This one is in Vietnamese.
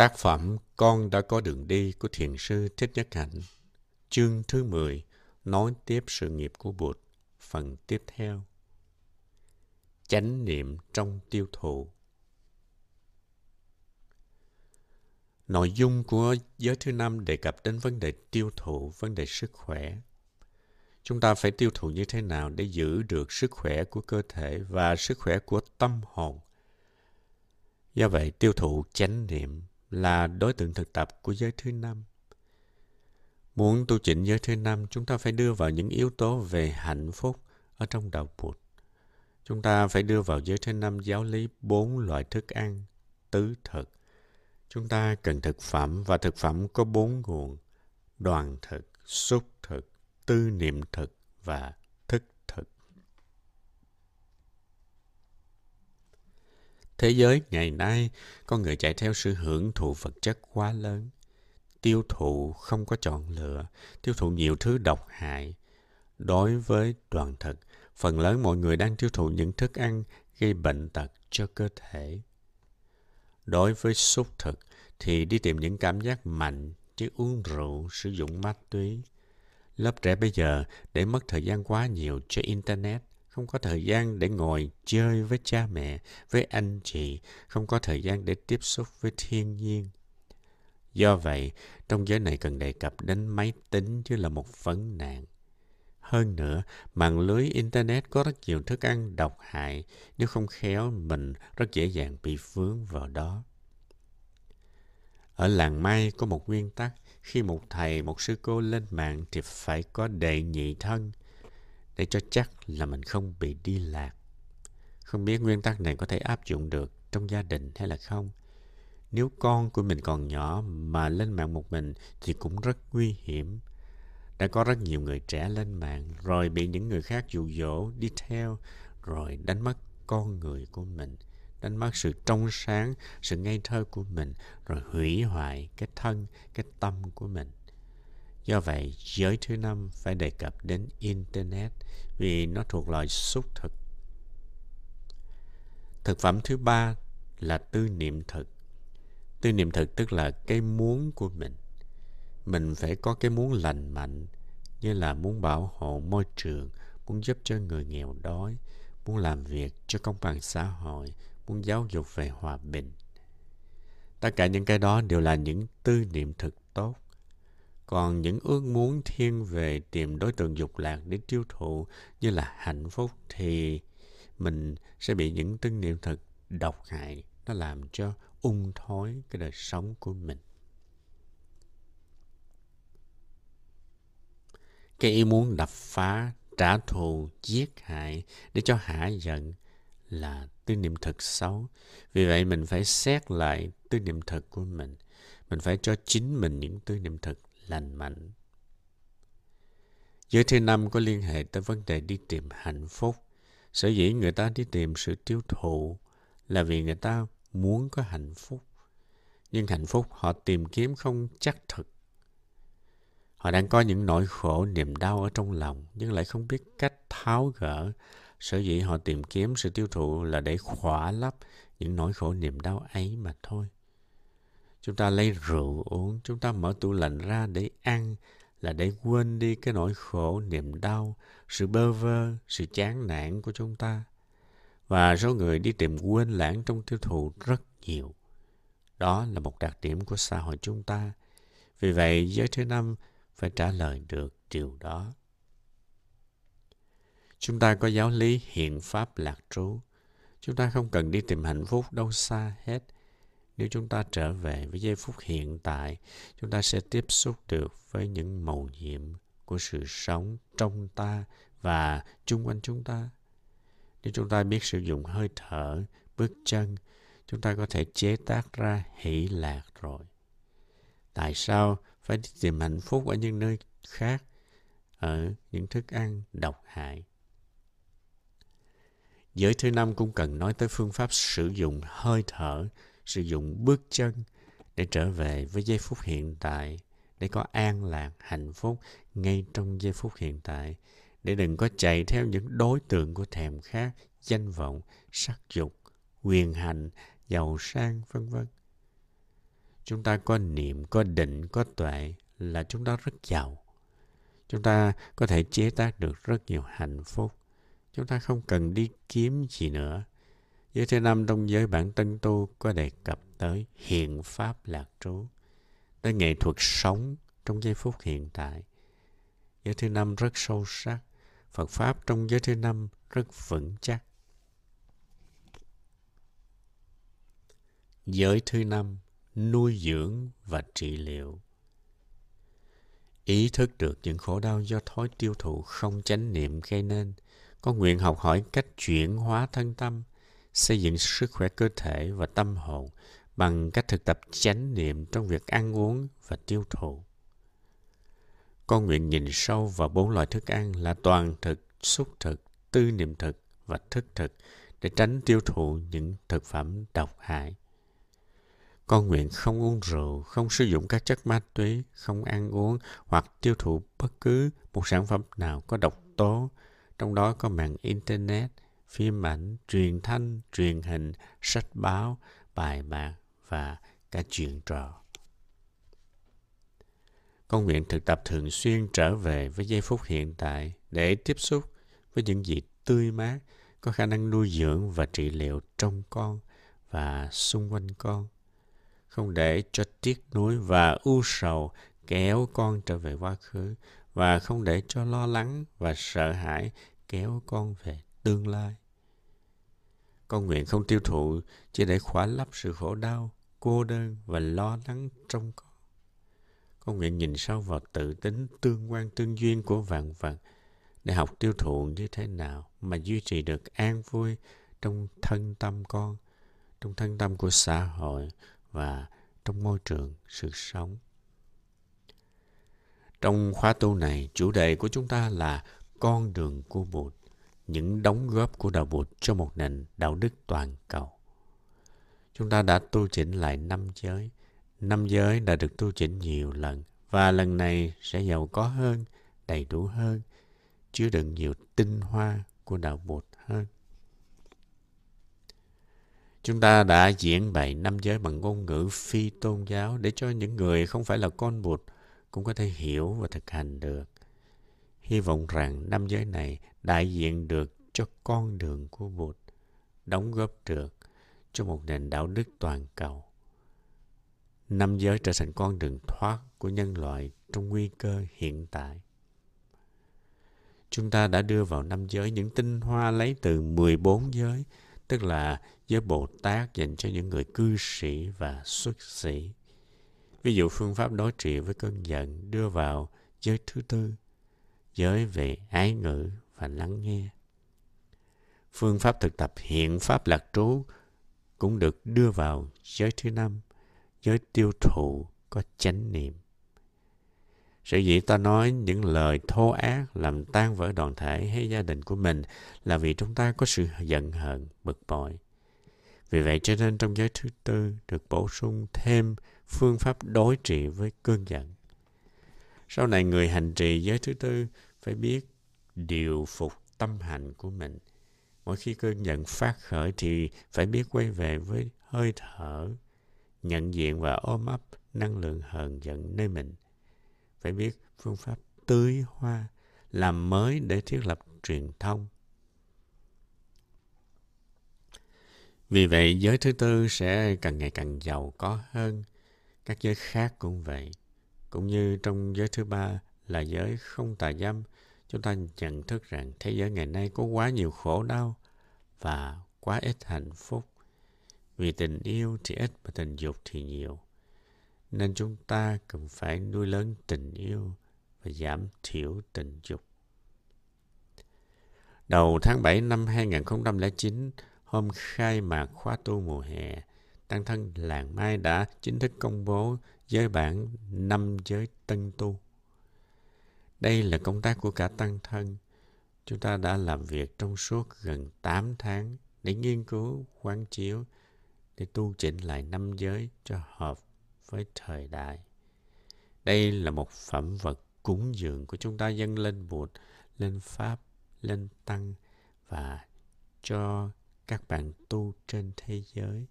Tác phẩm Con đã có đường đi của Thiền sư Thích Nhất Hạnh Chương thứ 10 Nói tiếp sự nghiệp của Bụt Phần tiếp theo Chánh niệm trong tiêu thụ Nội dung của giới thứ năm đề cập đến vấn đề tiêu thụ, vấn đề sức khỏe. Chúng ta phải tiêu thụ như thế nào để giữ được sức khỏe của cơ thể và sức khỏe của tâm hồn. Do vậy, tiêu thụ chánh niệm là đối tượng thực tập của giới thứ năm. Muốn tu chỉnh giới thứ năm, chúng ta phải đưa vào những yếu tố về hạnh phúc ở trong đạo Phật. Chúng ta phải đưa vào giới thứ năm giáo lý bốn loại thức ăn, tứ thực. Chúng ta cần thực phẩm và thực phẩm có bốn nguồn, đoàn thực, xúc thực, tư niệm thực và Thế giới ngày nay, con người chạy theo sự hưởng thụ vật chất quá lớn. Tiêu thụ không có chọn lựa, tiêu thụ nhiều thứ độc hại. Đối với đoàn thực, phần lớn mọi người đang tiêu thụ những thức ăn gây bệnh tật cho cơ thể. Đối với xúc thực thì đi tìm những cảm giác mạnh chứ uống rượu, sử dụng ma túy. Lớp trẻ bây giờ để mất thời gian quá nhiều cho Internet không có thời gian để ngồi chơi với cha mẹ, với anh chị, không có thời gian để tiếp xúc với thiên nhiên. Do vậy, trong giới này cần đề cập đến máy tính chứ là một vấn nạn. Hơn nữa, mạng lưới Internet có rất nhiều thức ăn độc hại, nếu không khéo mình rất dễ dàng bị vướng vào đó. Ở làng Mai có một nguyên tắc, khi một thầy, một sư cô lên mạng thì phải có đệ nhị thân để cho chắc là mình không bị đi lạc. Không biết nguyên tắc này có thể áp dụng được trong gia đình hay là không. Nếu con của mình còn nhỏ mà lên mạng một mình thì cũng rất nguy hiểm. Đã có rất nhiều người trẻ lên mạng rồi bị những người khác dụ dỗ đi theo rồi đánh mất con người của mình đánh mất sự trong sáng, sự ngây thơ của mình, rồi hủy hoại cái thân, cái tâm của mình. Do vậy, giới thứ năm phải đề cập đến Internet vì nó thuộc loại xúc thực. Thực phẩm thứ ba là tư niệm thực. Tư niệm thực tức là cái muốn của mình. Mình phải có cái muốn lành mạnh như là muốn bảo hộ môi trường, muốn giúp cho người nghèo đói, muốn làm việc cho công bằng xã hội, muốn giáo dục về hòa bình. Tất cả những cái đó đều là những tư niệm thực tốt. Còn những ước muốn thiên về tìm đối tượng dục lạc để tiêu thụ như là hạnh phúc thì mình sẽ bị những tư niệm thực độc hại. Nó làm cho ung thối cái đời sống của mình. Cái ý muốn đập phá, trả thù, giết hại để cho hạ giận là tư niệm thực xấu. Vì vậy mình phải xét lại tư niệm thực của mình. Mình phải cho chính mình những tư niệm thực lành mạnh. Giới thứ năm có liên hệ tới vấn đề đi tìm hạnh phúc. Sở dĩ người ta đi tìm sự tiêu thụ là vì người ta muốn có hạnh phúc. Nhưng hạnh phúc họ tìm kiếm không chắc thực. Họ đang có những nỗi khổ, niềm đau ở trong lòng, nhưng lại không biết cách tháo gỡ. Sở dĩ họ tìm kiếm sự tiêu thụ là để khỏa lấp những nỗi khổ, niềm đau ấy mà thôi. Chúng ta lấy rượu uống, chúng ta mở tủ lạnh ra để ăn là để quên đi cái nỗi khổ, niềm đau, sự bơ vơ, sự chán nản của chúng ta. Và số người đi tìm quên lãng trong tiêu thụ rất nhiều. Đó là một đặc điểm của xã hội chúng ta. Vì vậy, giới thứ năm phải trả lời được điều đó. Chúng ta có giáo lý hiện pháp lạc trú. Chúng ta không cần đi tìm hạnh phúc đâu xa hết – nếu chúng ta trở về với giây phút hiện tại, chúng ta sẽ tiếp xúc được với những màu nhiệm của sự sống trong ta và chung quanh chúng ta. Nếu chúng ta biết sử dụng hơi thở, bước chân, chúng ta có thể chế tác ra hỷ lạc rồi. Tại sao phải đi tìm hạnh phúc ở những nơi khác, ở những thức ăn độc hại? Giới thứ năm cũng cần nói tới phương pháp sử dụng hơi thở sử dụng bước chân để trở về với giây phút hiện tại để có an lạc hạnh phúc ngay trong giây phút hiện tại để đừng có chạy theo những đối tượng của thèm khát danh vọng sắc dục quyền hành giàu sang vân vân chúng ta có niệm, có định, có tuệ là chúng ta rất giàu. Chúng ta có thể chế tác được rất nhiều hạnh phúc. Chúng ta không cần đi kiếm gì nữa. Giới thứ năm trong giới bản tân tu có đề cập tới hiện pháp lạc trú, tới nghệ thuật sống trong giây phút hiện tại. Giới thứ năm rất sâu sắc. Phật Pháp trong giới thứ năm rất vững chắc. Giới thứ năm, nuôi dưỡng và trị liệu. Ý thức được những khổ đau do thói tiêu thụ không chánh niệm gây nên, có nguyện học hỏi cách chuyển hóa thân tâm, xây dựng sức khỏe cơ thể và tâm hồn bằng cách thực tập chánh niệm trong việc ăn uống và tiêu thụ. Con nguyện nhìn sâu vào bốn loại thức ăn là toàn thực, xúc thực, tư niệm thực và thức thực để tránh tiêu thụ những thực phẩm độc hại. Con nguyện không uống rượu, không sử dụng các chất ma túy, không ăn uống hoặc tiêu thụ bất cứ một sản phẩm nào có độc tố, trong đó có mạng Internet, phim ảnh, truyền thanh, truyền hình, sách báo, bài bản và cả chuyện trò. Con nguyện thực tập thường xuyên trở về với giây phút hiện tại để tiếp xúc với những gì tươi mát, có khả năng nuôi dưỡng và trị liệu trong con và xung quanh con. Không để cho tiếc nuối và u sầu kéo con trở về quá khứ và không để cho lo lắng và sợ hãi kéo con về tương lai. Con nguyện không tiêu thụ chỉ để khỏa lấp sự khổ đau, cô đơn và lo lắng trong con. Con nguyện nhìn sâu vào tự tính tương quan tương duyên của vạn vật để học tiêu thụ như thế nào mà duy trì được an vui trong thân tâm con, trong thân tâm của xã hội và trong môi trường sự sống. Trong khóa tu này, chủ đề của chúng ta là con đường của Bụt, những đóng góp của đạo Bụt cho một nền đạo đức toàn cầu. Chúng ta đã tu chỉnh lại năm giới. Năm giới đã được tu chỉnh nhiều lần và lần này sẽ giàu có hơn, đầy đủ hơn, chứa đựng nhiều tinh hoa của đạo Bụt hơn. Chúng ta đã diễn bày năm giới bằng ngôn ngữ phi tôn giáo để cho những người không phải là con Bụt cũng có thể hiểu và thực hành được. Hy vọng rằng năm giới này đại diện được cho con đường của Bụt, đóng góp được cho một nền đạo đức toàn cầu. Năm giới trở thành con đường thoát của nhân loại trong nguy cơ hiện tại. Chúng ta đã đưa vào năm giới những tinh hoa lấy từ 14 giới, tức là giới Bồ Tát dành cho những người cư sĩ và xuất sĩ. Ví dụ phương pháp đối trị với cơn giận đưa vào giới thứ tư, giới về ái ngữ và lắng nghe. Phương pháp thực tập hiện pháp lạc trú cũng được đưa vào giới thứ năm, giới tiêu thụ có chánh niệm. sở dĩ ta nói những lời thô ác làm tan vỡ đoàn thể hay gia đình của mình là vì chúng ta có sự giận hờn, bực bội. Vì vậy cho nên trong giới thứ tư được bổ sung thêm phương pháp đối trị với cơn giận. Sau này người hành trì giới thứ tư phải biết điều phục tâm hành của mình. Mỗi khi cơn giận phát khởi thì phải biết quay về với hơi thở, nhận diện và ôm ấp năng lượng hờn giận nơi mình. Phải biết phương pháp tưới hoa, làm mới để thiết lập truyền thông. Vì vậy, giới thứ tư sẽ càng ngày càng giàu có hơn. Các giới khác cũng vậy. Cũng như trong giới thứ ba là giới không tà dâm, chúng ta nhận thức rằng thế giới ngày nay có quá nhiều khổ đau và quá ít hạnh phúc. Vì tình yêu thì ít và tình dục thì nhiều. Nên chúng ta cần phải nuôi lớn tình yêu và giảm thiểu tình dục. Đầu tháng 7 năm 2009, hôm khai mạc khóa tu mùa hè, Tăng thân Làng Mai đã chính thức công bố giới bản năm giới tân tu. Đây là công tác của cả Tăng thân. Chúng ta đã làm việc trong suốt gần 8 tháng để nghiên cứu, quán chiếu, để tu chỉnh lại năm giới cho hợp với thời đại. Đây là một phẩm vật cúng dường của chúng ta dâng lên Bụt, lên Pháp, lên Tăng và cho các bạn tu trên thế giới